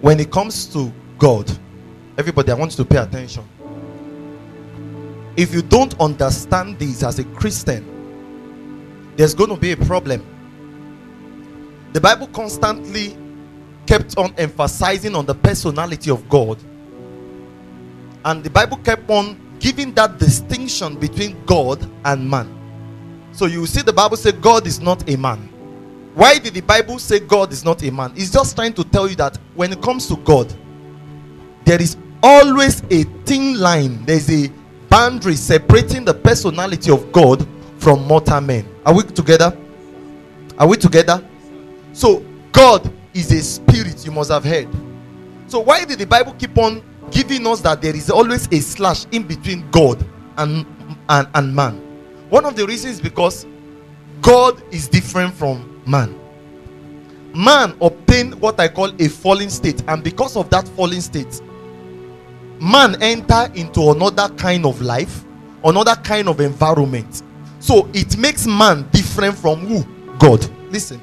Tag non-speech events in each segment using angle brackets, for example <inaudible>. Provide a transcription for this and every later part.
when it comes to God, everybody, I want you to pay attention. If you don't understand this as a Christian, there's going to be a problem. The Bible constantly kept on emphasizing on the personality of God. And the Bible kept on giving that distinction between God and man. So you see the Bible say God is not a man. Why did the Bible say God is not a man? It's just trying to tell you that when it comes to God, there is always a thin line. There's a boundary separating the personality of God from mortal men. Are we together? Are we together? So God is a spirit, you must have heard. So why did the Bible keep on giving us that there is always a slash in between God and, and, and man? One of the reasons is because God is different from man. Man obtained what I call a fallen state, and because of that fallen state, man enter into another kind of life, another kind of environment. So it makes man different from who? God. Listen.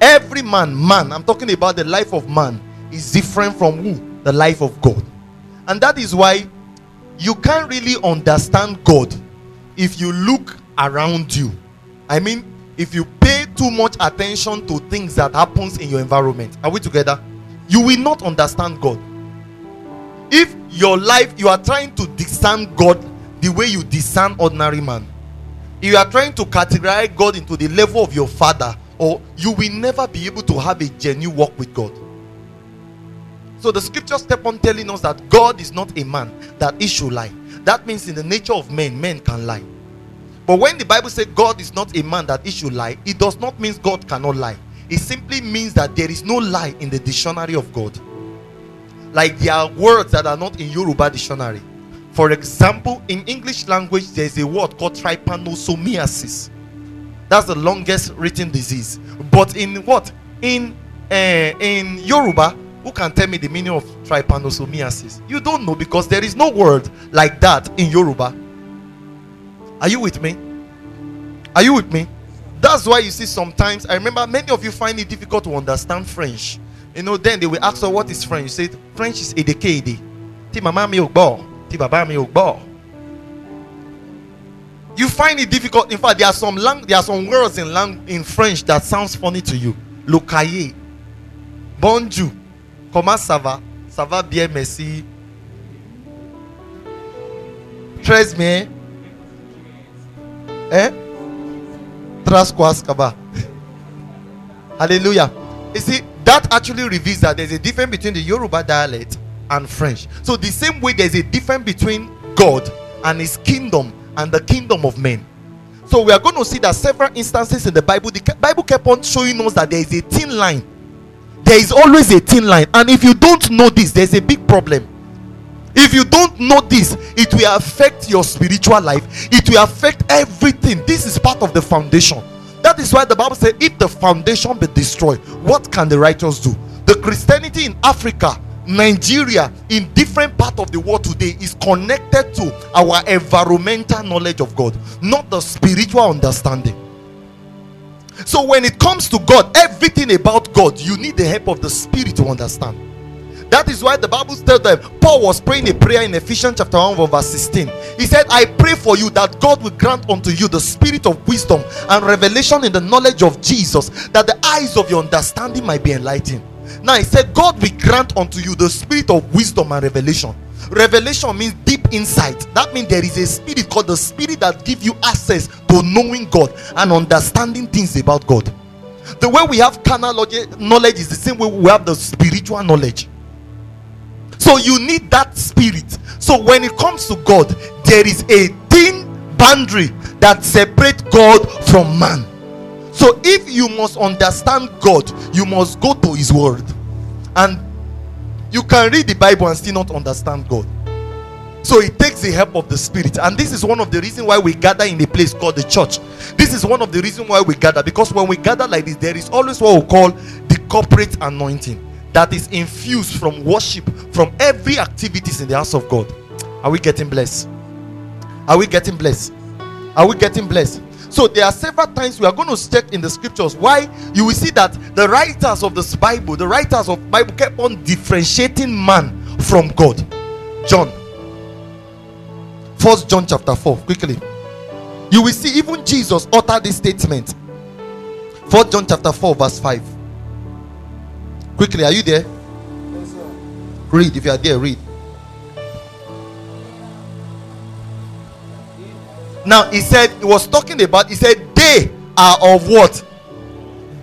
Every man, man, I'm talking about the life of man, is different from who? The life of God. And that is why you can't really understand God if you look around you. I mean, if you too much attention to things that happens in your environment. Are we together? You will not understand God. If your life you are trying to discern God the way you discern ordinary man. if You are trying to categorize God into the level of your father or you will never be able to have a genuine walk with God. So the scriptures step on telling us that God is not a man that he should lie. That means in the nature of men, men can lie. But when the Bible says God is not a man that he should lie, it does not mean God cannot lie. It simply means that there is no lie in the dictionary of God. Like there are words that are not in Yoruba dictionary. For example, in English language, there's a word called trypanosomiasis. That's the longest written disease. But in what? In uh, in Yoruba, who can tell me the meaning of trypanosomiasis? You don't know because there is no word like that in Yoruba. Are you with me? Are you with me? That's why you see sometimes I remember many of you find it difficult to understand French. You know, then they will ask her what is French. You say French is edekede. Ti mama mi ò Ti baba mi ò you find it difficult. In fact, there are some lang- there are some words in lang- in French that sounds funny to you. Locaye, bonjour, comment ça va? Ça va bien, merci. Très bien. Eh? Trasquascaba. Hallelujah. You see, that actually reveals that there's a difference between the Yoruba dialect and French. So, the same way there's a difference between God and his kingdom and the kingdom of men. So we are going to see that several instances in the Bible, the Bible kept on showing us that there is a thin line. There is always a thin line, and if you don't know this, there's a big problem. If you don't know this, it will affect your spiritual life, it will affect everything. This is part of the foundation. That is why the Bible said, If the foundation be destroyed, what can the righteous do? The Christianity in Africa Nigeria in different part of the world today is connected to our environmental knowledge of God, not the spiritual understanding. So when it comes to God, everything about God, you need the help of the Spirit to understand. That is why the Bible tells them Paul was praying a prayer in Ephesians chapter 1 verse 16. He said, I pray for you that God will grant unto you the spirit of wisdom and revelation in the knowledge of Jesus, that the eyes of your understanding might be enlightened. Now he said, God will grant unto you the spirit of wisdom and revelation. Revelation means deep insight. That means there is a spirit called the spirit that gives you access to knowing God and understanding things about God. The way we have carnal knowledge is the same way we have the spiritual knowledge. So you need that spirit. So when it comes to God, there is a thin boundary that separates God from man. So if you must understand God, you must go to His Word. And you can read the Bible and still not understand God. So it takes the help of the Spirit. And this is one of the reasons why we gather in a place called the church. This is one of the reasons why we gather. Because when we gather like this, there is always what we call the corporate anointing that is infused from worship, from every activities in the house of God. Are we getting blessed? Are we getting blessed? Are we getting blessed? So there are several times we are going to check in the scriptures why you will see that the writers of this Bible, the writers of Bible kept on differentiating man from God. John. First John chapter 4. Quickly. You will see even Jesus uttered this statement. First John chapter 4, verse 5. Quickly, are you there? Read if you are there, read. Now he said he was talking about he said they are of what?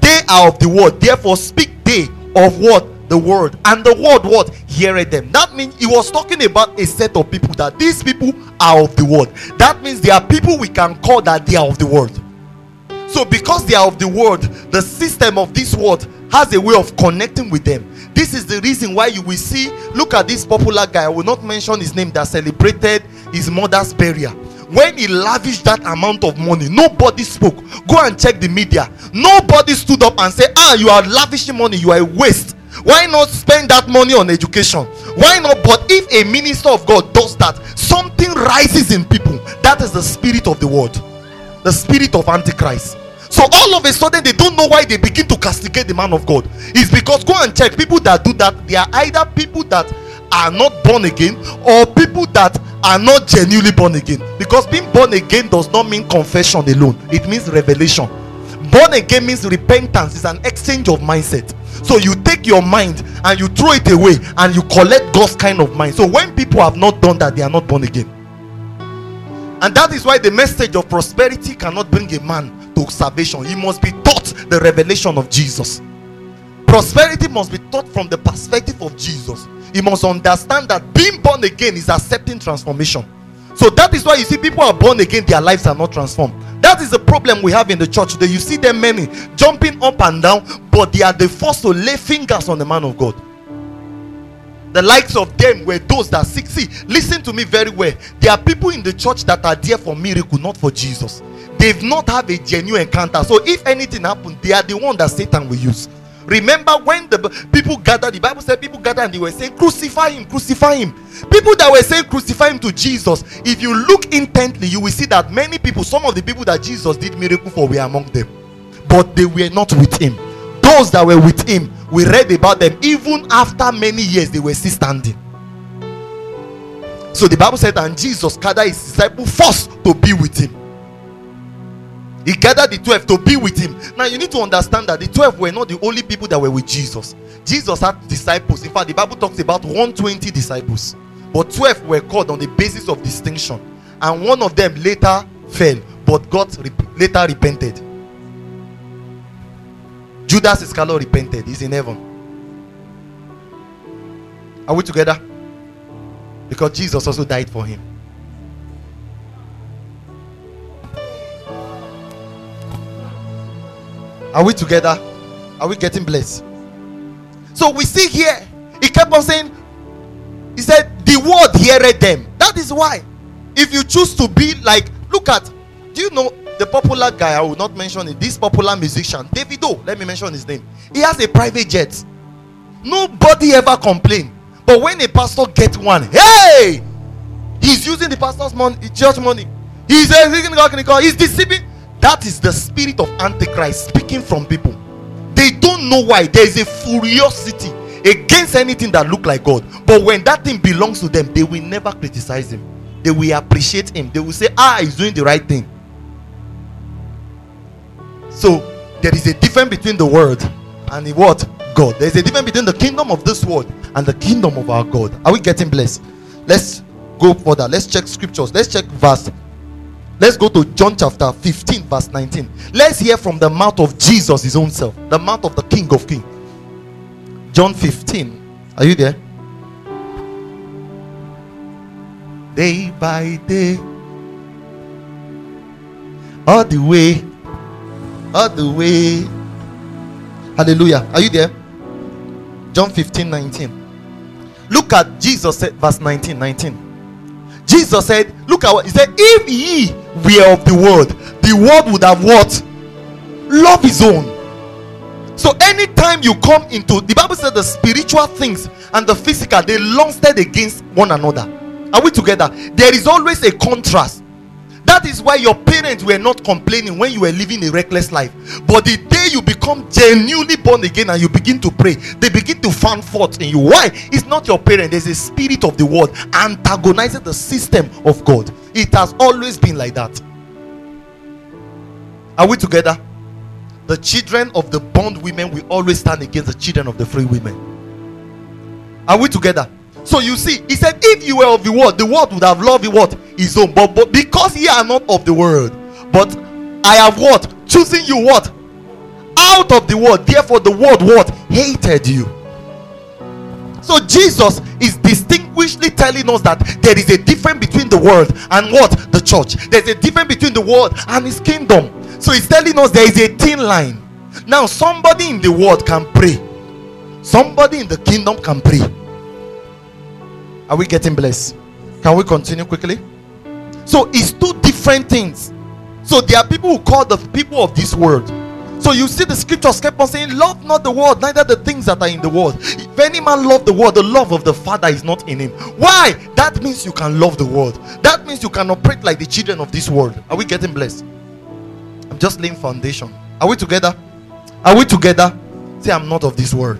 They are of the word. Therefore speak they of what? The word. And the word what? Heareth them. That means he was talking about a set of people that these people are of the word. That means there are people we can call that they are of the word. So because they are of the word, the system of this word has a way of connecting with them. This is the reason why you will see. Look at this popular guy. I will not mention his name that celebrated his mother's burial. When he lavished that amount of money nobody spoke. Go and check the media. Nobody stood up and said ah you are lavishing money. You are a waste. Why not spend that money on education? Why not? But if a minister of god does that something rises in people. That is the spirit of the world the spirit of antichrist so all of a sudden they don't know why they begin to castigate the man of god. It's because go and check people that do that they are either people that are not born again or people that are not genuinely born again. Because being born again does not mean confession alone. It means revelation. Born again means repentance. Is an exchange of mindset. So you take your mind and you throw it away and you collect god's kind of mind. So when people have not done that they are not born again. And that is why the message of prosperity cannot bring a man to salvation he must be taught the revelation of jesus prosperity must be taught from the perspective of jesus he must understand that being born again is accepting transformation. So that is why you see people are born again, their lives are not transformed. That is the problem we have in the church today. You see them many jumping up and down, but they are the first to lay fingers on the man of God. The likes of them were those that seek. See, listen to me very well. There are people in the church that are there for miracle, not for Jesus. They've not have a genuine encounter. So if anything happens, they are the one that Satan will use. Remember when the people gathered, the Bible said people gathered and they were saying, Crucify him, crucify him. People that were saying, Crucify him to Jesus, if you look intently, you will see that many people, some of the people that Jesus did miracle for, were among them, but they were not with him. Those that were with him, we read about them, even after many years, they were still standing. So the Bible said, and Jesus gathered his disciples first to be with him. He gathered the 12 to be with him. Now you need to understand that the 12 were not the only people that were with Jesus. Jesus had disciples. In fact, the Bible talks about 120 disciples, but 12 were called on the basis of distinction, and one of them later fell, but God rep- later repented. Judas Iscariot repented. He's in heaven. Are we together? Because Jesus also died for him. Are we together? Are we getting blessed? So we see here, he kept on saying, He said, The word heareth them. That is why. If you choose to be like, look at, do you know the popular guy? I will not mention it. This popular musician, Davido. Let me mention his name. He has a private jet. Nobody ever complain. But when a pastor gets one, hey, he's using the pastor's money, church money. He's he's deceiving. That is the spirit of Antichrist speaking from people. They don't know why. There is a furiosity against anything that look like God. But when that thing belongs to them, they will never criticize him. They will appreciate him. They will say, "Ah, he's doing the right thing." So there is a difference between the world and the what God. There is a difference between the kingdom of this world and the kingdom of our God. Are we getting blessed? Let's go further. Let's check scriptures. Let's check verse Let's go to John chapter 15, verse 19. Let's hear from the mouth of Jesus, his own self, the mouth of the King of Kings. John 15. Are you there? Day by day, all the way, all the way. Hallelujah. Are you there? John 15, 19. Look at Jesus, said, verse 19, 19. Jesus said, Look at what he said, if ye were of the world, the world would have what? Love his own. So anytime you come into the Bible said the spiritual things and the physical, they long lusted against one another. Are we together? There is always a contrast. That is why your parents were not complaining when you were living a reckless life. But the day you become genuinely born again and you begin to pray, they begin to find fault in you. Why? It's not your parent, there's a spirit of the world antagonizing the system of God. It has always been like that. Are we together? The children of the bond women will always stand against the children of the free women. Are we together? So you see, he said, if you were of the world, the world would have loved you what? His own. But, but because ye are not of the world, but I have what? Choosing you what? Out of the world. Therefore, the world what? Hated you. So Jesus is distinguishedly telling us that there is a difference between the world and what? The church. There's a difference between the world and his kingdom. So he's telling us there is a thin line. Now, somebody in the world can pray. Somebody in the kingdom can pray are we getting blessed? Can we continue quickly? So it's two different things. So there are people who call the people of this world. So you see the scriptures kept on saying, Love not the world, neither the things that are in the world. If any man love the world, the love of the Father is not in him. Why? That means you can love the world. That means you can operate like the children of this world. Are we getting blessed? I'm just laying foundation. Are we together? Are we together? Say, I'm not of this world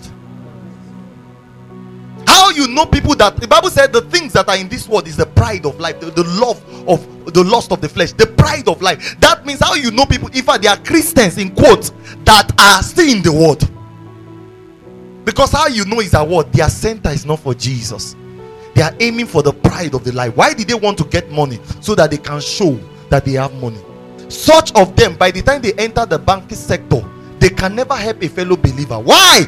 you know people that the Bible said the things that are in this world is the pride of life, the, the love of the lust of the flesh, the pride of life. That means how you know people, if they are Christians in quotes that are still in the world. Because how you know is that what their center is not for Jesus. They are aiming for the pride of the life. Why did they want to get money? So that they can show that they have money. Such of them, by the time they enter the banking sector, they can never help a fellow believer. Why?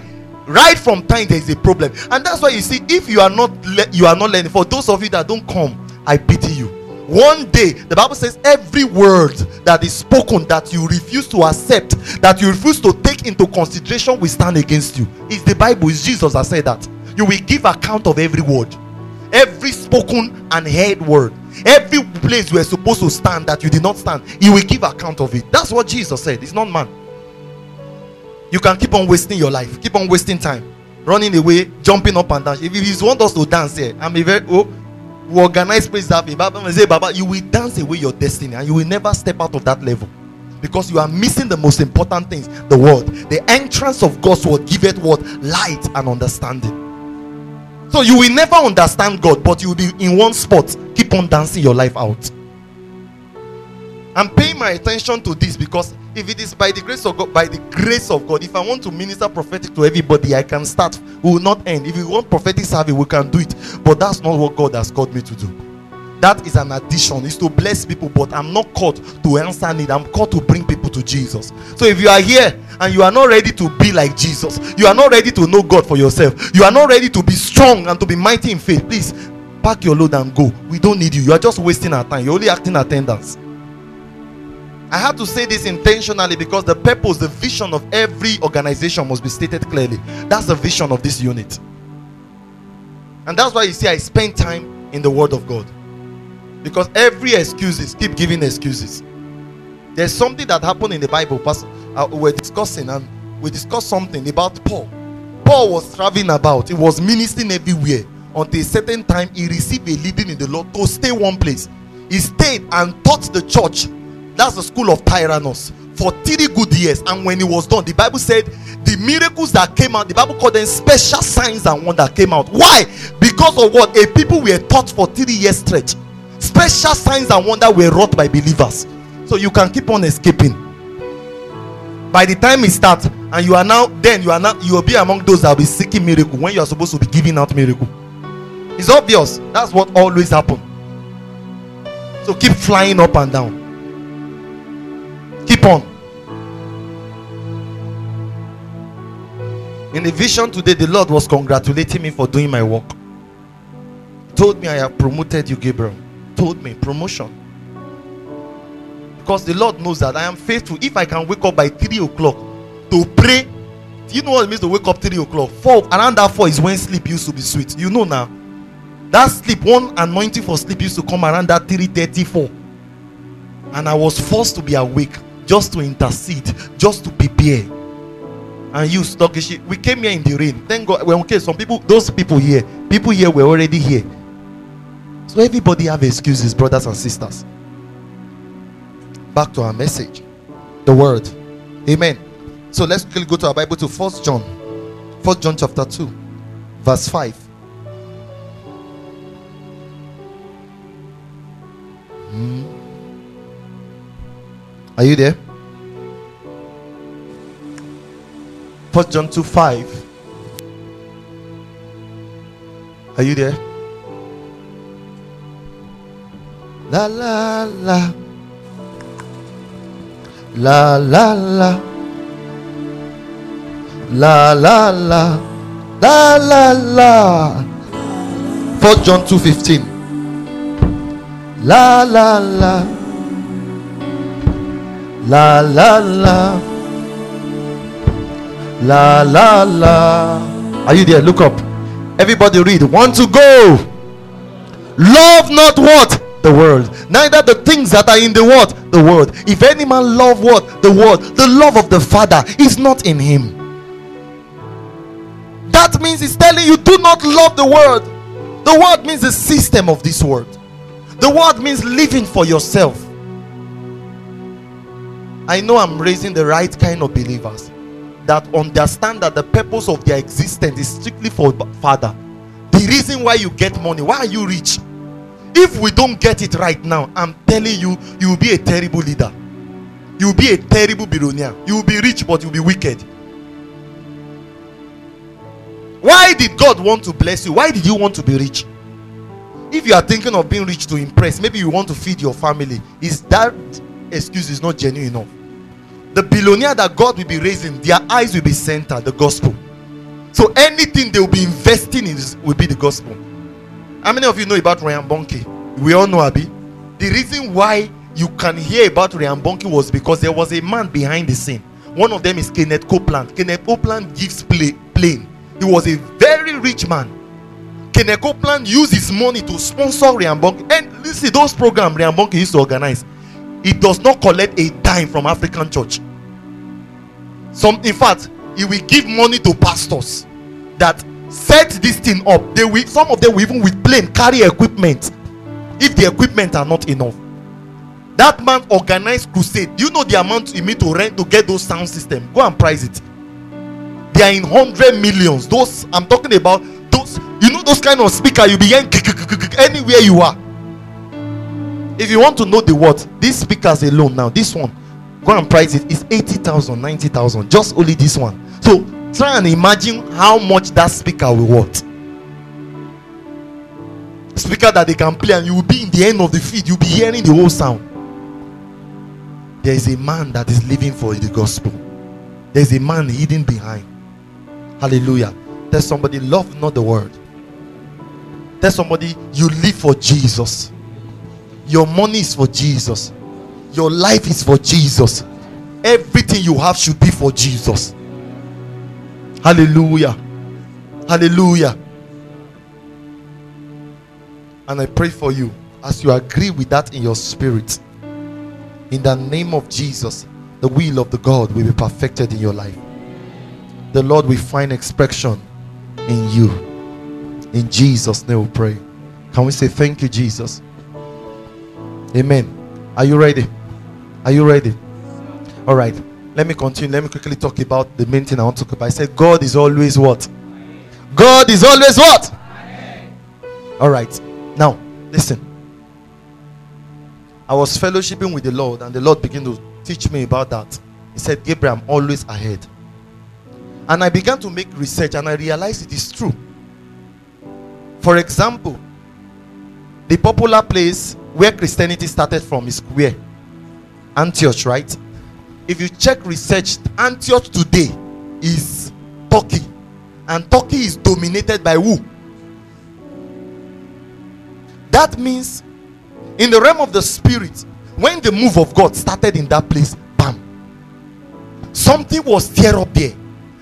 Right from time there is a problem. And that's why you see if you are not le- you are not learning for those of you that don't come i pity you. One day the bible says every word that is spoken that you refuse to accept that you refuse to take into consideration will stand against you. It's the bible it's jesus that said that. You will give account of every word every spoken and heard word every place you are supposed to stand that you did not stand you will give account of it. That's what jesus said. It's not man you can keep on wasting your life, keep on wasting time, running away, jumping up and down. If you want us to dance here, I'm a very oh, we organize praise that Baba say, Baba, you will dance away your destiny and you will never step out of that level because you are missing the most important things the word. The entrance of god's word giveth what? Light and understanding. So you will never understand god but you will be in one spot. Keep on dancing your life out i'm paying my attention to this because if it is by the grace of God, by the grace of God, if I want to minister prophetic to everybody, I can start. We will not end. If you want prophetic service, we can do it. But that's not what God has called me to do. That is an addition. It's to bless people, but I'm not called to answer need. I'm called to bring people to Jesus. So if you are here and you are not ready to be like Jesus, you are not ready to know God for yourself, you are not ready to be strong and to be mighty in faith, please pack your load and go. We don't need you. You are just wasting our time. You're only acting attendance. I have to say this intentionally because the purpose, the vision of every organization must be stated clearly. That's the vision of this unit. And that's why you see, I spend time in the Word of God. Because every excuses, keep giving excuses. There's something that happened in the Bible. Pastor, uh, we're discussing, and we discussed something about Paul. Paul was traveling about, he was ministering everywhere. Until a certain time, he received a leading in the Lord to stay one place. He stayed and taught the church that's the school of Tyrannus for three good years. And when it was done, the Bible said the miracles that came out, the Bible called them special signs and wonder came out. Why? Because of what? A people were taught for three years stretch. Special signs and wonder were wrought by believers. So you can keep on escaping. By the time it starts, and you are now, then you are now, you will be among those that will be seeking miracle when you are supposed to be giving out miracle. It's obvious. That's what always happens. So keep flying up and down. Keep on. In the vision today, the Lord was congratulating me for doing my work. told me I have promoted you, Gabriel. Told me promotion. Because the Lord knows that I am faithful. If I can wake up by three o'clock to pray, do you know what it means to wake up three o'clock? Four around that four is when sleep used to be sweet. You know now. That sleep, one anointing for sleep used to come around that 334. And I was forced to be awake just to intercede, just to prepare. And you sluggish. We came here in the rain. Thank God. Well, okay, some people, those people here, people here were already here. So everybody have excuses, brothers and sisters. back to our message the word amen so let's quickly go to our bible to first john first john chapter 2 verse 5 are you there first john 2 5 are you there La la la. La la la. La la la. La la la. 4 John 2:15. La la la. La la la. La la la. Are you there? Look up. Everybody read. Want to go. Love not what? the world neither the things that are in the world the world if any man love what the world the love of the father is not in him that means he's telling you do not love the world the world means the system of this world the world means living for yourself i know i'm raising the right kind of believers that understand that the purpose of their existence is strictly for father the reason why you get money why are you rich if we don't get it right now, I'm telling you, you will be a terrible leader. You will be a terrible billionaire. You will be rich, but you'll be wicked. Why did God want to bless you? Why did you want to be rich? If you are thinking of being rich to impress, maybe you want to feed your family, is that excuse is not genuine enough? The billionaire that God will be raising, their eyes will be centered, the gospel. So anything they will be investing in will be the gospel. How many of you know about Reinhard Bonnke? We all know Abby. The reason why you can hear about Reinhard Bonnke was because there was a man behind the scene. One of them is Kenneth Copeland. Kenneth Copeland gives play, plane. He was a very rich man. Kenneth Copeland used his money to sponsor Reinhard Bonnke. And listen, those programs Reinhard Bonnke used to organize, he does not collect a dime from African church. Some, in fact, he will give money to pastors that set this thing up. They will some of them will even with plane carry equipment if the equipment are not enough. That man organized crusade. Do you know the amount you need to rent to get those sound system? Go and price it. They are in hundred millions. Those i'm talking about those you know those kind of speaker you be hearing anywhere you are. If you want to know the what these speakers alone now this one go and price it is 80,000 90,000 just only this one so Try and imagine how much that speaker will worth. Speaker that they can play, and you will be in the end of the feed, you'll be hearing the whole sound. There is a man that is living for the gospel. There's a man hidden behind. Hallelujah. There's somebody, love not the world There's somebody, you live for Jesus. Your money is for Jesus. Your life is for Jesus. Everything you have should be for Jesus. Hallelujah. Hallelujah. And I pray for you as you agree with that in your spirit. In the name of Jesus, the will of the God will be perfected in your life. The Lord will find expression in you. In Jesus' name we pray. Can we say thank you, Jesus? Amen. Are you ready? Are you ready? All right. Let me continue. Let me quickly talk about the main thing I want to talk about. I said, God is always what? God is always what? All right. Now, listen. I was fellowshipping with the Lord, and the Lord began to teach me about that. He said, Gabriel, I'm always ahead. And I began to make research, and I realized it is true. For example, the popular place where Christianity started from is where? Antioch, right? if you check research, Antioch today is Turkey, and Turkey is dominated by who? That means, in the realm of the spirit, when the move of God started in that place, bam, something was stirred up there.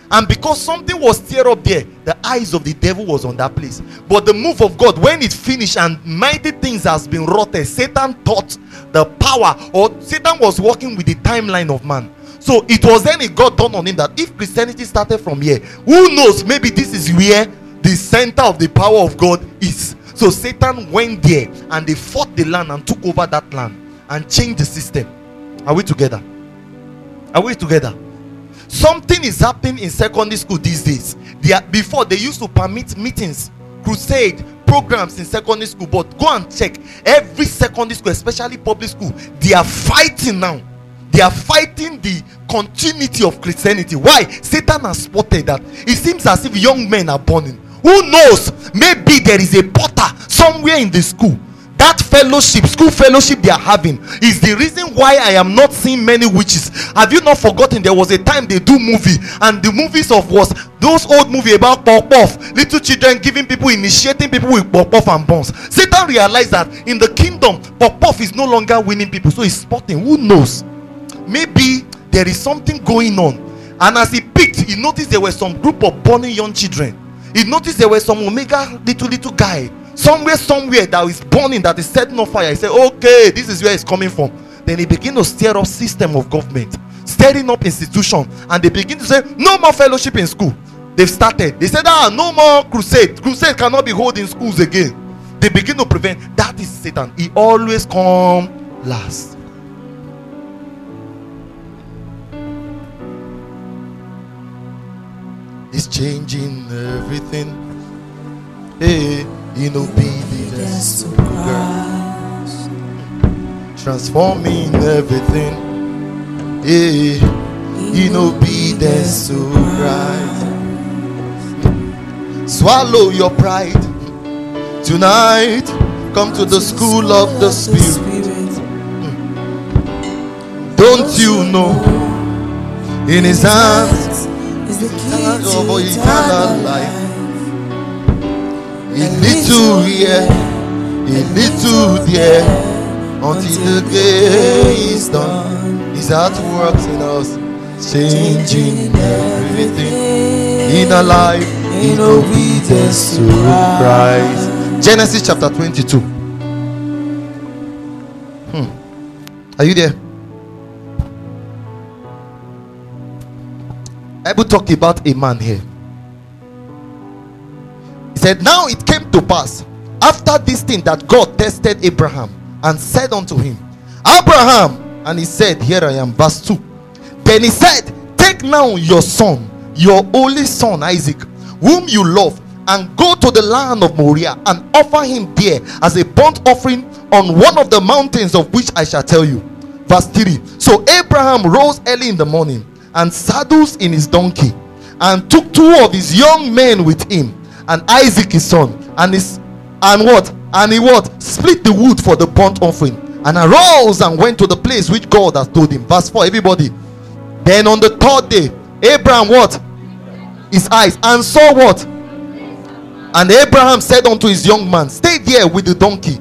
And because something was stirred up there, the eyes of the devil was on that place. But the move of God, when it finished and mighty things has been wrought, Satan thought the power or Satan was working with the timeline of man. So it was then it got done on him that if Christianity started from here, who knows? Maybe this is where the center of the power of God is. So Satan went there and they fought the land and took over that land and changed the system. Are we together? Are we together? Something is happening in secondary school these days. They are, before they used to permit meetings, crusade, programs in secondary school, but go and check every secondary school, especially public school, they are fighting now. They are fighting the continuity of Christianity. Why? Satan has spotted that it seems as if young men are burning. Who knows? Maybe there is a potter somewhere in the school that fellowship school fellowship they are having is the reason why i am not seeing many witches. Have you not forgotten there was a time they do movie and the movies of was those old movie about pop off little children giving people initiating people with pop off and bones. Satan realized that in the kingdom pop off is no longer winning people so he's spotting who knows? Maybe there is something going on. And as he picked he noticed there were some group of burning young children. He noticed there were some omega little little guy somewhere somewhere that is burning that is setting on fire. He said okay this is where it's coming from. Then he begin to stir up system of government stirring up institution and they begin to say no more fellowship in school. They've started. They said ah no more crusade. Crusade cannot be held in schools again. They begin to prevent. That is satan. He always come last. He's changing everything. Hey in obedience to Christ, transforming everything yeah, in obedience to Christ. Swallow your pride tonight. Come to the school of the Spirit. Don't you know? In His hands is the key to eternal life. Here, a little there, until the day is done. His heart works in us, changing everything in our life, in obedience to Christ. Genesis chapter 22. Hmm. Are you there? Bible talk about a man here. He said, Now it came to pass after this thing that God tested Abraham and said unto him, Abraham, and he said, Here I am, verse 2. Then he said, Take now your son, your only son Isaac, whom you love, and go to the land of Moriah and offer him there as a burnt offering on one of the mountains of which I shall tell you. Verse 3 So Abraham rose early in the morning and saddles in his donkey and took two of his young men with him and Isaac his son, and his and what? And he what? Split the wood for the burnt offering, and arose and went to the place which God has told him. Verse 4, everybody. Then on the third day, Abraham what? His eyes and saw what? And Abraham said unto his young man, Stay there with the donkey,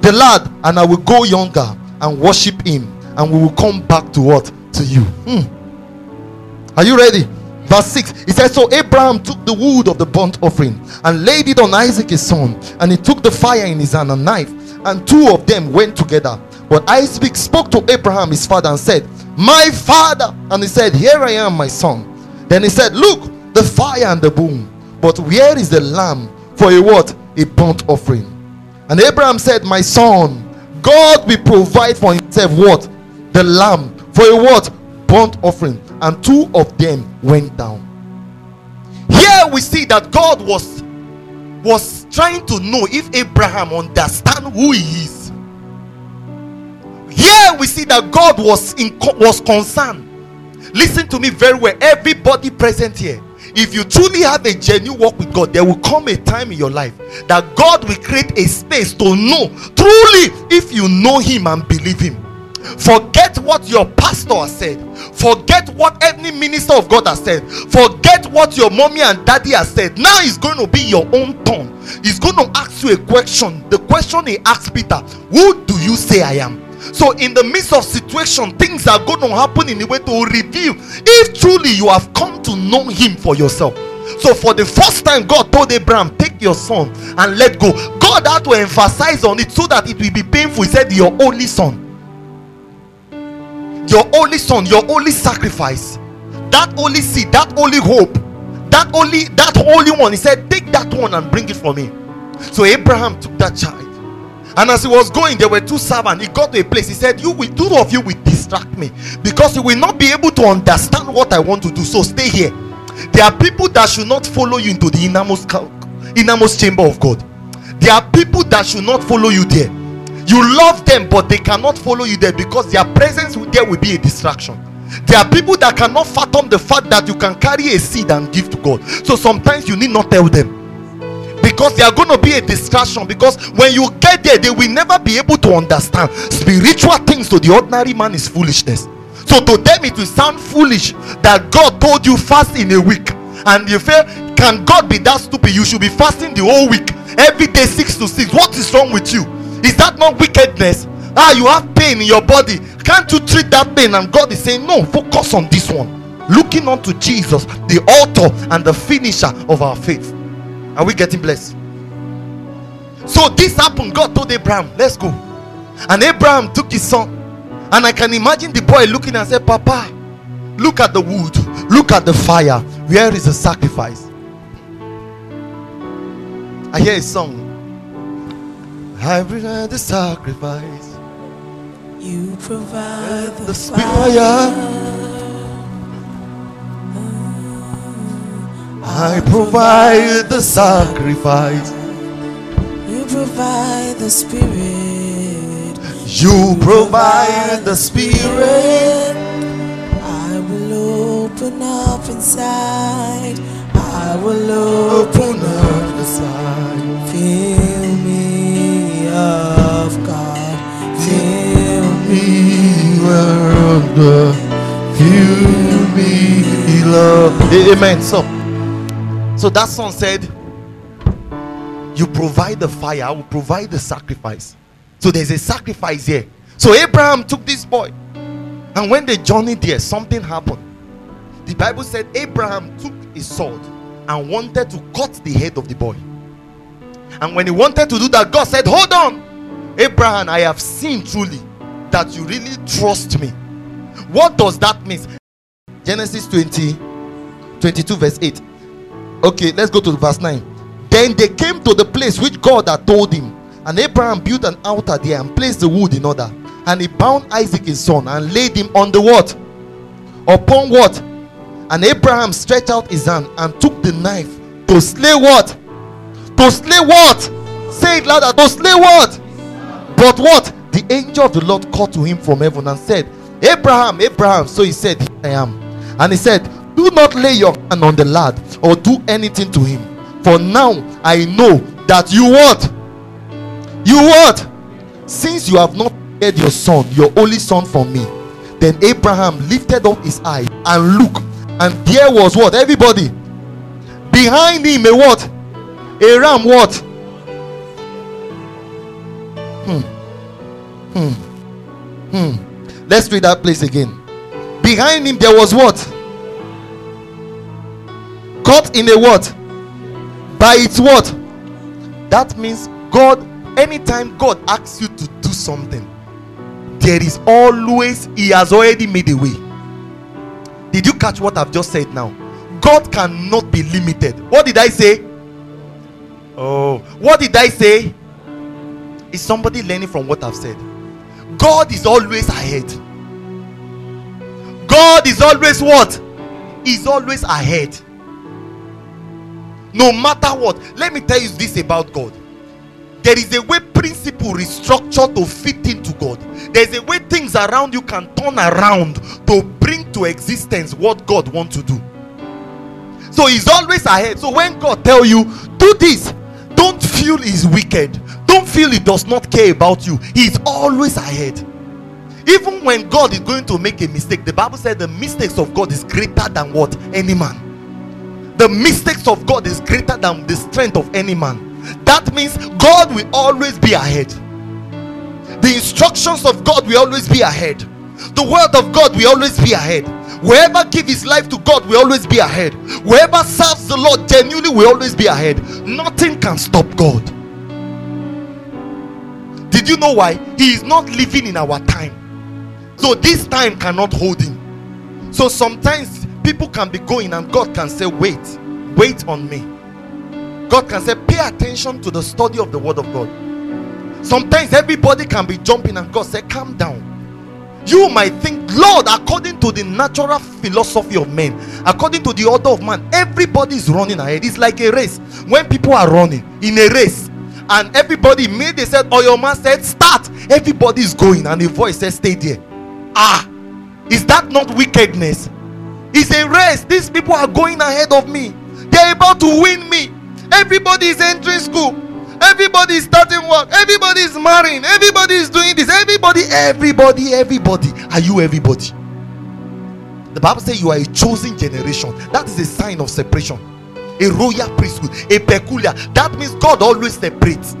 the lad, and I will go younger and worship him, and we will come back to what? To you. Hmm. Are you ready? Verse 6 He says, So Abraham took the wood of the burnt offering and laid it on Isaac his son, and he took the fire in his hand and knife, and two of them went together. But Isaac spoke to Abraham his father and said, My father. And he said, Here I am, my son. Then he said, Look, the fire and the boom, but where is the lamb for a what? A burnt offering. And Abraham said, My son, God will provide for himself what? The lamb for a what? Burnt offering and two of them went down. Here we see that God was was trying to know if Abraham understand who he is. Here we see that God was in was concerned. Listen to me very well, everybody present here. If you truly have a genuine walk with God, there will come a time in your life that God will create a space to know truly if you know Him and believe Him Forget what your pastor has said. Forget what any minister of God has said. Forget what your mommy and daddy has said. Now it's going to be your own turn. He's going to ask you a question. The question he asked Peter, Who do you say I am? So, in the midst of situation, things are going to happen in a way to reveal if truly you have come to know him for yourself. So, for the first time, God told Abraham, Take your son and let go. God had to emphasize on it so that it will be painful. He said, Your only son your only son, your only sacrifice, that only seed, that only hope, that only that only one. He said, Take that one and bring it for me. So Abraham took that child And as he was going, there were two servants. He got to a place. He said, You will two of you will distract me because you will not be able to understand what I want to do. So stay here. There are people that should not follow you into the innermost, innermost chamber of God. There are people that should not follow you there. You love them, but they cannot follow you there because their presence there will be a distraction. There are people that cannot fathom the fact that you can carry a seed and give to God. So sometimes you need not tell them because they are going to be a distraction. Because when you get there, they will never be able to understand spiritual things. To the ordinary man is foolishness. So to them, it will sound foolish that God told you fast in a week, and you feel, can God be that stupid? You should be fasting the whole week, every day, six to six. What is wrong with you? Is that not wickedness? Ah, you have pain in your body. Can't you treat that pain? And God is saying, No, focus on this one. Looking unto Jesus, the author and the finisher of our faith. Are we getting blessed? So this happened. God told Abraham, Let's go. And Abraham took his son. And I can imagine the boy looking and said, Papa, look at the wood, look at the fire. Where is the sacrifice? I hear a song. I bring the sacrifice. You provide the, The fire. I provide the sacrifice. You provide the spirit. You provide the spirit. I will open up inside. I will open up inside. side. Up, God. Fill me. Wonder, fill me love. Amen. So, so that song said, "You provide the fire, I will provide the sacrifice." So there's a sacrifice here. So Abraham took this boy, and when they journeyed there, something happened. The Bible said Abraham took his sword and wanted to cut the head of the boy. And when he wanted to do that, God said, Hold on, Abraham, I have seen truly that you really trust me. What does that mean? Genesis 20, 22, verse 8. Okay, let's go to verse 9. Then they came to the place which God had told him, and Abraham built an altar there and placed the wood in order. And he bound Isaac his son and laid him on the what? Upon what? And Abraham stretched out his hand and took the knife to slay what? To slay what? Say it louder. To slay what? But what? The angel of the Lord called to him from heaven and said, Abraham, Abraham. So he said, Here I am. And he said, Do not lay your hand on the lad or do anything to him. For now I know that you what? You what? Since you have not spared your son, your only son from me. Then Abraham lifted up his eye and looked, and there was what? Everybody behind him a what? A ram what? Hmm. Hmm. Hmm. Let's read that place again. Behind him there was what? Caught in a what? By its what? That means God, anytime God asks you to do something, there is always, He has already made a way. Did you catch what I've just said now? God cannot be limited. What did I say? Oh, what did I say? Is somebody learning from what I've said? God is always ahead. God is always what? He's always ahead. No matter what. Let me tell you this about God. There is a way principle is structured to fit into God. There's a way things around you can turn around to bring to existence what God wants to do. So he's always ahead. So when God tell you do this, feel he's wicked. Don't feel he does not care about you. He's always ahead. Even when God is going to make a mistake, the Bible said the mistakes of God is greater than what any man. The mistakes of God is greater than the strength of any man. That means God will always be ahead. The instructions of God will always be ahead. The word of God will always be ahead. Whoever give his life to God will always be ahead. Whoever serves the Lord genuinely will always be ahead. Nothing can stop God. Did you know why? He is not living in our time. So this time cannot hold him. So sometimes people can be going and God can say, Wait, wait on me. God can say, Pay attention to the study of the word of God. Sometimes everybody can be jumping, and God say, Calm down. You might think, Lord, according to the natural philosophy of men, according to the order of man, everybody is running ahead. It's like a race. When people are running in a race, and everybody made they said, or your man said, Start, everybody is going, and a voice says, Stay there. Ah, is that not wickedness? It's a race. These people are going ahead of me. They're about to win me. Everybody is entering school. Everybody is starting work. Everybody is marrying. Everybody is doing this. Everybody, everybody, everybody. Are you everybody? The Bible says you are a chosen generation. That is a sign of separation. A royal priesthood, a peculiar. That means God always separates.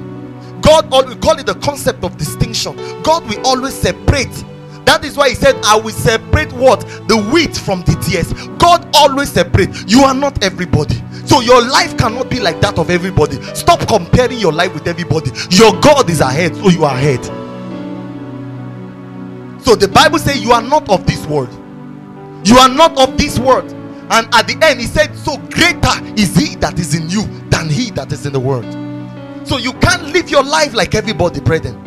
God always call it the concept of distinction. God will always separate. That is why he said, I will separate what? The wheat from the tares. God always separates. You are not everybody. So your life cannot be like that of everybody. Stop comparing your life with everybody. Your God is ahead, so you are ahead. So the Bible says you are not of this world. You are not of this world. And at the end, he said, So greater is he that is in you than he that is in the world. So you can't live your life like everybody, brethren.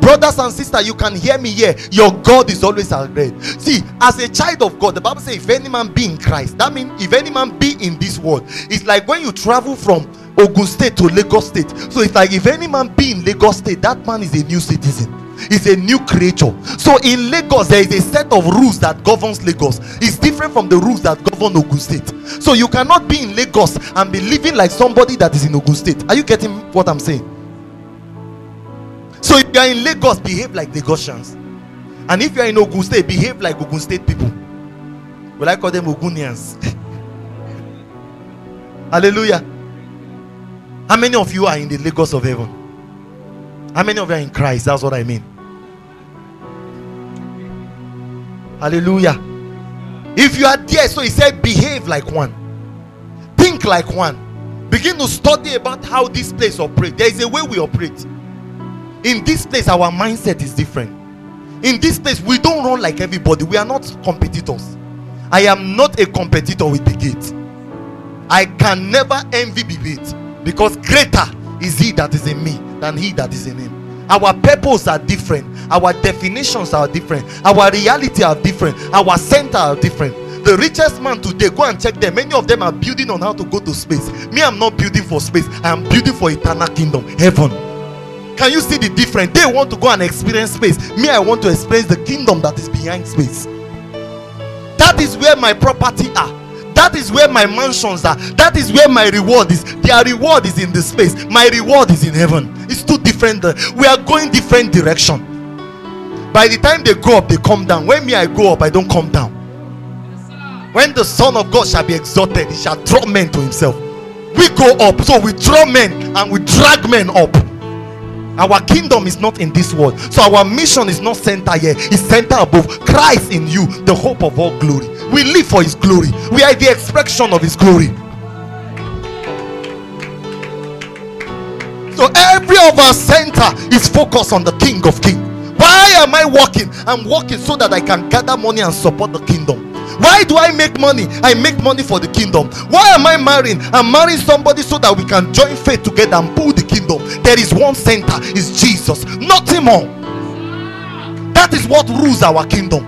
Brothers and sisters, you can hear me here. Your God is always ahead. See, as a child of God, the Bible says, if any man be in Christ, that means if any man be in this world, it's like when you travel from Ogun State to Lagos State. So it's like if any man be in Lagos State, that man is a new citizen. Is a new creature. So in Lagos, there is a set of rules that governs Lagos. It's different from the rules that govern Ogun State. So you cannot be in Lagos and be living like somebody that is in Ogun State. Are you getting what I'm saying? So if you are in Lagos, behave like Lagosians. And if you are in Ogun State, behave like Ogun State people. Will I call them Ogunians? <laughs> Hallelujah. How many of you are in the Lagos of heaven? How many of you are in Christ? That's what I mean. Hallelujah. If you are there, so he said, behave like one, think like one, begin to study about how this place operates. There is a way we operate. In this place, our mindset is different. In this place, we don't run like everybody, we are not competitors. I am not a competitor with Big Gate. I can never envy Big Gate because greater is he that is in me than he that is in him. Our purpose are different, our definitions are different, our reality are different, our center are different. The richest man today, go and check them. Many of them are building on how to go to space. Me, I'm not building for space, I am building for eternal kingdom, heaven. Can you see the difference? They want to go and experience space. Me, I want to experience the kingdom that is behind space. That is where my property are. That is where my mansions are. That is where my reward is. Their reward is in the space. My reward is in heaven. It's two different. uh, We are going different direction. By the time they go up, they come down. When me I go up, I don't come down. When the Son of God shall be exalted, he shall draw men to himself. We go up, so we draw men and we drag men up. Our kingdom is not in this world, so our mission is not center here, it's center above. Christ in you, the hope of all glory. We live for his glory, we are the expression of his glory. So every of our center is focused on the King of Kings. Why am I working? I'm working so that I can gather money and support the kingdom. Why do I make money? I make money for the kingdom. Why am I marrying? I'm marrying somebody so that we can join faith together and build the kingdom. There is one center, is Jesus, nothing more. That is what rules our kingdom.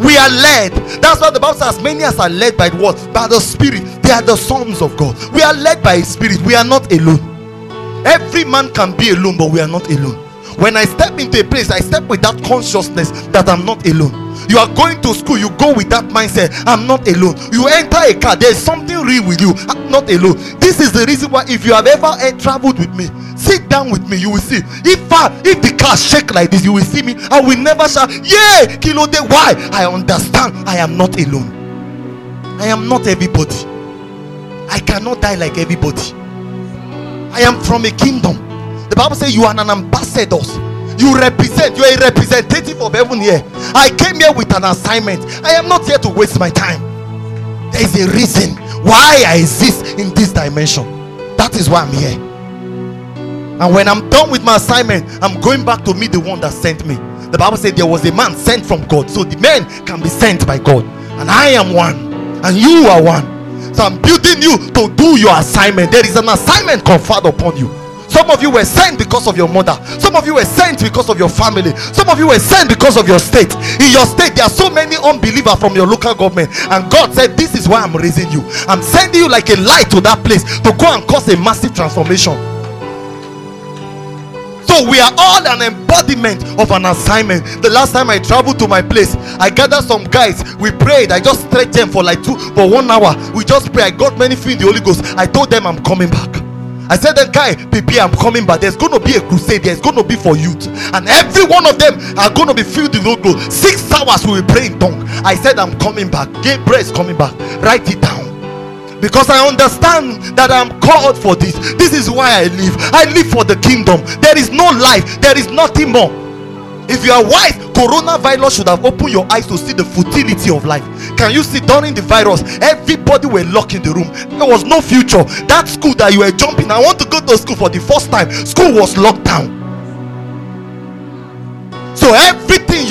We are led. That's what the Bible says. As many as are led by what? By the Spirit. They are the sons of God. We are led by His Spirit. We are not alone. Every man can be alone, but we are not alone. When I step into a place, I step with that consciousness that I'm not alone. You are going to school, you go with that mindset. I'm not alone. You enter a car, there's something real with you. I'm not alone. This is the reason why, if you have ever traveled with me, sit down with me, you will see. If I, if the car shake like this, you will see me. I will never shout, Yeah, kilo de. Why? I understand. I am not alone. I am not everybody. I cannot die like everybody. I am from a kingdom. The Bible says you are an ambassador. You represent, you are a representative of heaven here. I came here with an assignment. I am not here to waste my time. There is a reason why I exist in this dimension. That is why I'm here. And when I'm done with my assignment, I'm going back to meet the one that sent me. The Bible said there was a man sent from God. So the man can be sent by God. And I am one. And you are one. So I'm building you to do your assignment. There is an assignment conferred upon you. Some of you were sent because of your mother. Some of you were sent because of your family. Some of you were sent because of your state. In your state, there are so many unbelievers from your local government. And God said, This is why I'm raising you. I'm sending you like a light to that place to go and cause a massive transformation. So we are all an embodiment of an assignment. The last time I traveled to my place, I gathered some guys. We prayed. I just stretched them for like two for one hour. We just pray. I got many things in the Holy Ghost. I told them I'm coming back. I said, then guy, PP, I'm coming back. There's to be a crusade. There's to be for youth, and every one of them are to be filled with Holy Ghost. Six hours we will pray in tongue. I said, I'm coming back. Gabriel is coming back. Write it down because I understand that I'm called for this. This is why I live. I live for the kingdom. There is no life, there is nothing more. If you are wise, coronavirus should have opened your eyes to see the futility of life. Can you see during the virus, everybody were locked in the room. There was no future. That school that you were jumping, I want to go to school for the first time. School was locked down. So everything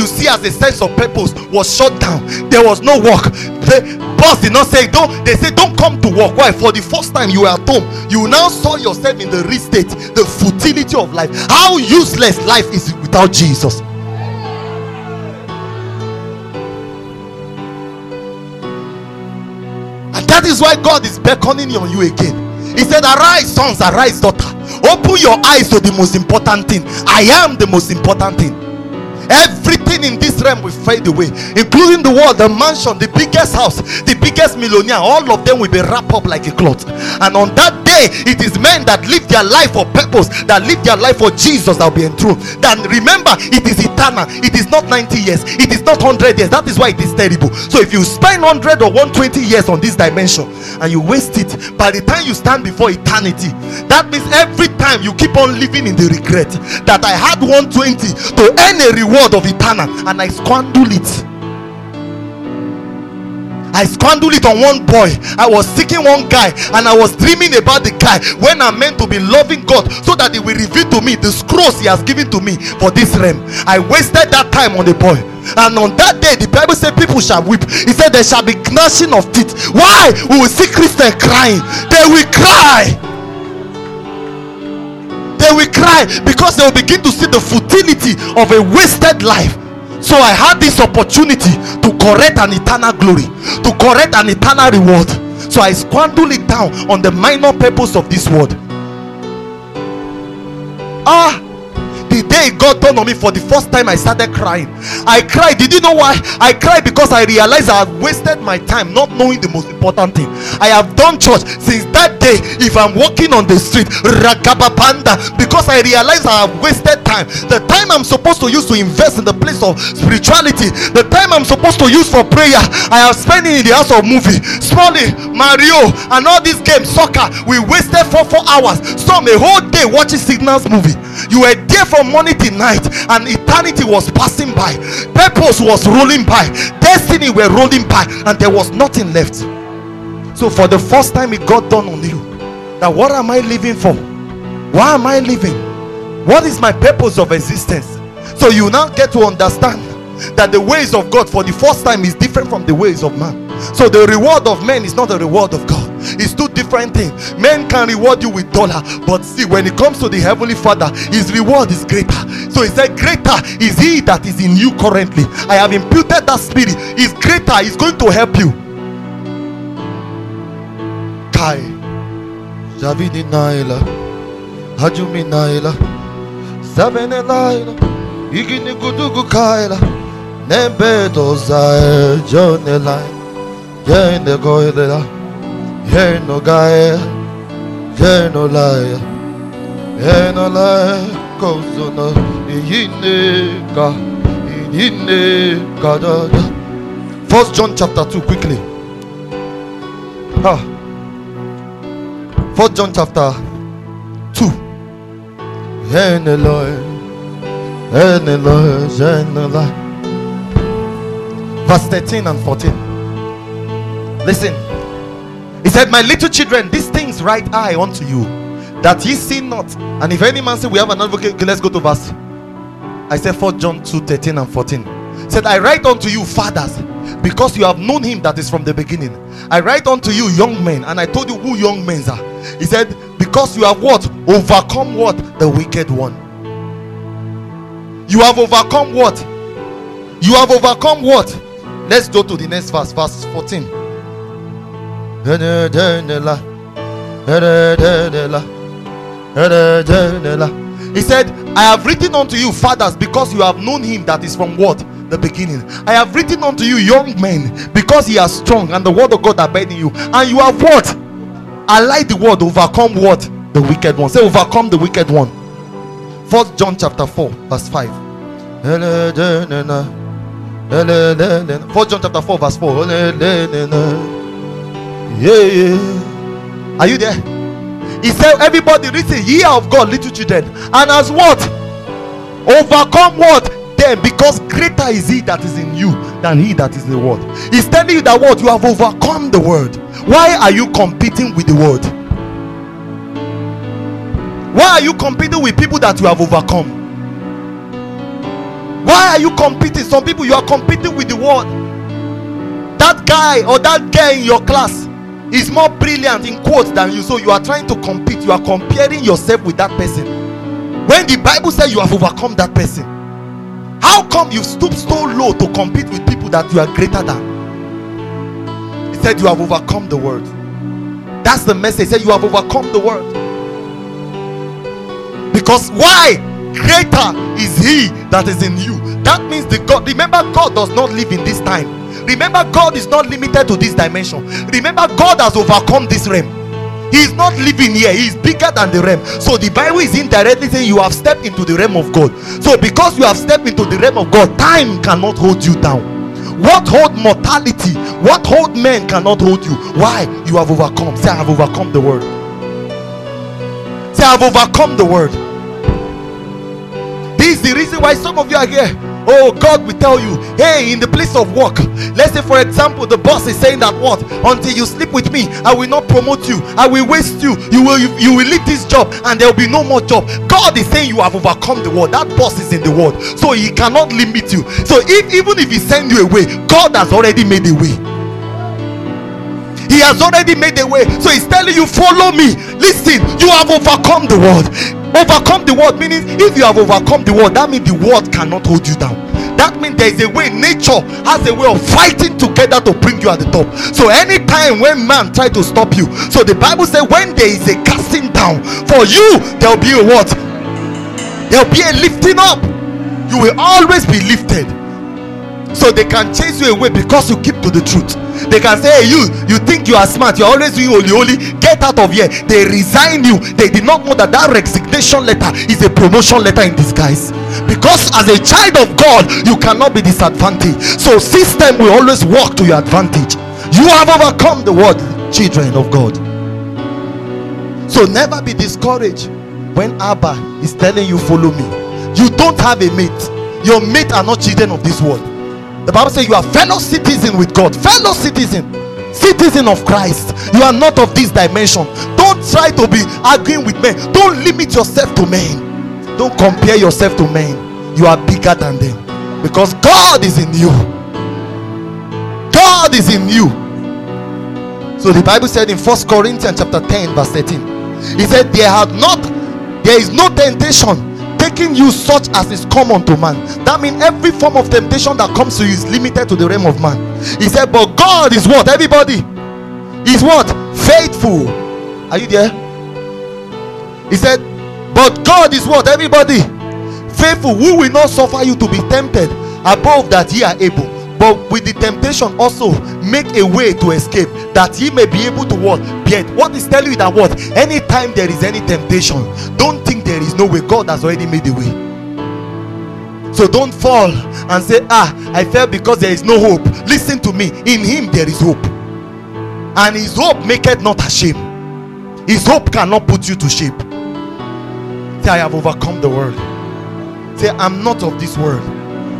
you see as a sense of purpose was shut down. There was no work. The boss did not say don't. They said don't come to work. Why? For the first time you were at home, you now saw yourself in the rich state, the futility of life. How useless life is without Jesus. And that is why God is beckoning on you again. He said, Arise, sons, arise, daughter. Open your eyes to the most important thing. I am the most important thing. Everything in this realm will fade away, including the world, the mansion, the biggest house, the biggest millionaire. All of them will be wrapped up like a cloth. And on that day, it is men that live their life for purpose, that live their life for Jesus that will be enthroned. Then remember, it is eternal. It is not 90 years. It is not 100 years. That is why it is terrible. So if you spend 100 or 120 years on this dimension and you waste it, by the time you stand before eternity, that means every time you keep on living in the regret that I had 120 to earn a reward of eternal and I squandered it. I squandered it on one boy. I was seeking one guy and I was dreaming about the guy when I'm meant to be loving God so that he will reveal to me the scrolls he has given to me for this realm. I wasted that time on the boy. And on that day, the Bible said people shall weep. He said there shall be gnashing of teeth. Why? We will see Christians crying. They will cry they will cry because they will begin to see the futility of a wasted life. So I had this opportunity to correct an eternal glory, to correct an eternal reward. So I squandered it down on the minor purpose of this world. Ah, the day God turned on me for the first time, I started crying. I cried. Did you know why? I cried because I realized I had wasted my time not knowing the most important thing. I have done church since that day. If I'm walking on the street, ragabapanda, because I realized I have wasted time. The time I'm supposed to use to invest in the place of spirituality, the time I'm supposed to use for prayer, I have spent in the house of movie, Smalley, Mario, and all these games, soccer. We wasted four four hours, some a whole day watching signals movie. You were there from morning till night, and eternity was passing by. Purpose was rolling by. Destiny were rolling by, and there was nothing left. So for the first time, it got done on you. Now, what am I living for? Why am I living? What is my purpose of existence? So you now get to understand that the ways of God for the first time is different from the ways of man. So the reward of men is not the reward of God. It's two different things. Men can reward you with dollar, but see when it comes to the heavenly Father, his reward is greater. So he said, "Greater is he that is in you currently." I have imputed that spirit. Is greater. Is going to help you. Kai, Javidi Naila, Hajumi Naila, Savene Igini Gudugu Kaila, Nembedo Zae, Jonelai, Yene Goilela, Yeno Gaia, Yeno Laia, Yeno Laia, Kozono, Yine Ga, Yine Gadada. First John chapter 2, quickly. Ah. First John chapter 2. Eneloi, Eneloi, Eneloi. Verse 13 and 14. Listen. Said, My little children, these things write I unto you, that ye sin not. And if any man say we have an advocate, okay, let's go to verse. I said 4 John 2 13 and 14. Said, I write unto you, fathers, because you have known him that is from the beginning. I write unto you, young men, and I told you who young men are. He said, because you have what? Overcome what? The wicked one. You have overcome what? You have overcome what? Let's go to the next verse, verse 14. He said, I have written unto you, fathers, because you have known him that is from what? The beginning. I have written unto you, young men, because he is strong, and the word of God abide in you. And you have what? Like the word overcome what? The wicked one. Say overcome the wicked one. First John chapter 4, verse 5. First John chapter 4, verse 4. Yeah. yeah. Are you there? He said, Everybody listen, ye of God, little children, and as what? Overcome what? Them, because greater is he that is in you than he that is in the world. He's telling you that what you have overcome the world. Why are you competing with the world? Why are you competing with people that you have overcome? Why are you competing? Some people you are competing with the world. That guy or that girl in your class is more brilliant in quotes than you. So you are trying to compete. You are comparing yourself with that person. When the bible says you have overcome that person how come you stoop so low to compete with people that you are greater than? He said you have overcome the world. That's the message. He said you have overcome the world. Because why? Greater is he that is in you. That means the god remember god does not live in this time Remember, God is not limited to this dimension. Remember, God has overcome this realm. He is not living here, He is bigger than the realm. So the Bible is indirectly saying you have stepped into the realm of God. So because you have stepped into the realm of God, time cannot hold you down. What hold mortality? What hold men cannot hold you? Why? You have overcome. Say, I have overcome the world. Say, I have overcome the world. This is the reason why some of you are here Oh, God will tell you, hey, in the place of work, let's say, for example, the boss is saying that what until you sleep with me, I will not promote you, I will waste you, you will you, you will leave this job, and there will be no more job. God is saying you have overcome the world. That boss is in the world, so he cannot limit you. So, if even if he send you away, God has already made a way. He has already made a way. So he's telling you, follow me. Listen, you have overcome the world. Overcome the world, meaning if you have overcome the world, that means the world cannot hold you down. That means there is a way, nature has a way of fighting together to bring you at the top. So anytime when man try to stop you, so the Bible says when there is a casting down, for you there'll be a what? There'll be a lifting up. You will always be lifted so they can chase you away because you keep to the truth. They can say hey, you you think you are smart. You're always doing holy holy get out of here. They resign you. They did not know that that resignation letter is a promotion letter in disguise. Because as a child of god you cannot be disadvantaged. So system will always work to your advantage. You have overcome the world children of god. So never be discouraged when abba is telling you follow me. You don't have a mate. Your mate are not children of this world the Bible says you are fellow citizen with God, fellow citizen, citizen of Christ. You are not of this dimension. Don't try to be arguing with men. Don't limit yourself to men. Don't compare yourself to men. You are bigger than them because God is in you. God is in you. So the Bible said in First Corinthians chapter 10, verse 13, He said, There had not, there is no temptation taking you such as is common to man. That means every form of temptation that comes to you is limited to the realm of man. He said, But God is what? Everybody is what? Faithful. Are you there? He said, But God is what? Everybody faithful. Who will not suffer you to be tempted above that ye are able? But with the temptation also make a way to escape that ye may be able to what? Bear What is telling you that what? Anytime there is any temptation, don't think is no way. God has already made a way. So don't fall and say, Ah, I fell because there is no hope. Listen to me. In Him there is hope. And His hope maketh not ashamed. His hope cannot put you to shame. Say, I have overcome the world. Say, I'm not of this world.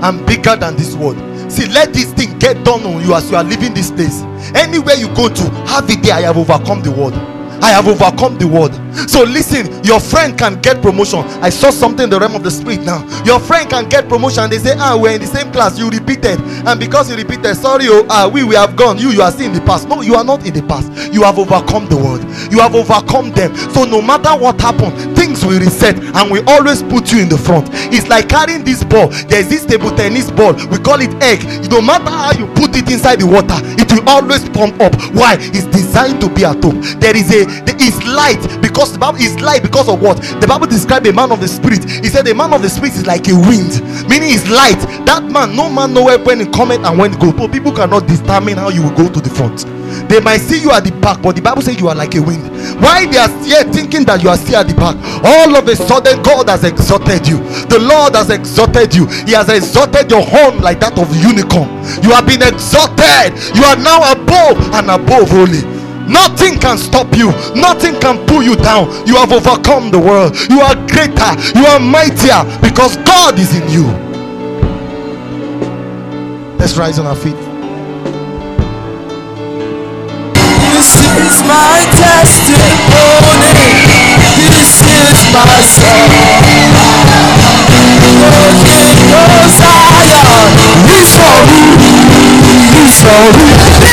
I'm bigger than this world. See, let this thing get done on you as you are leaving this place. Anywhere you go to, have it there. I have overcome the world. I have overcome the world. So listen, your friend can get promotion. I saw something in the realm of the spirit now. Your friend can get promotion. They say, ah, we're in the same class. You repeated, and because you repeated, sorry, oh, ah, we we have gone. You you are still in the past. No, you are not in the past. You have overcome the world. You have overcome them. So no matter what happened, things will reset, and we always put you in the front. It's like carrying this ball. There's this table tennis ball. We call it egg. No matter how you put it inside the water, it will always pump up. Why? It's designed to be at top. There is a there is light because the Bible is light because of what? The Bible described a man of the spirit. He said the man of the spirit is like a wind, meaning is light. That man, no man know when he cometh and when he goes. But people cannot determine how you will go to the front. They might see you at the back, but the Bible says you are like a wind. Why they are here thinking that you are still at the back? All of a sudden, God has exalted you. The Lord has exalted you. He has exalted your horn like that of unicorn. You have been exalted. You are now above and above only. Nothing can stop you. Nothing can pull you down. You have overcome the world. You are greater. You are mightier because God is in you. Let's rise on our feet. This is my testimony. This is my song. The King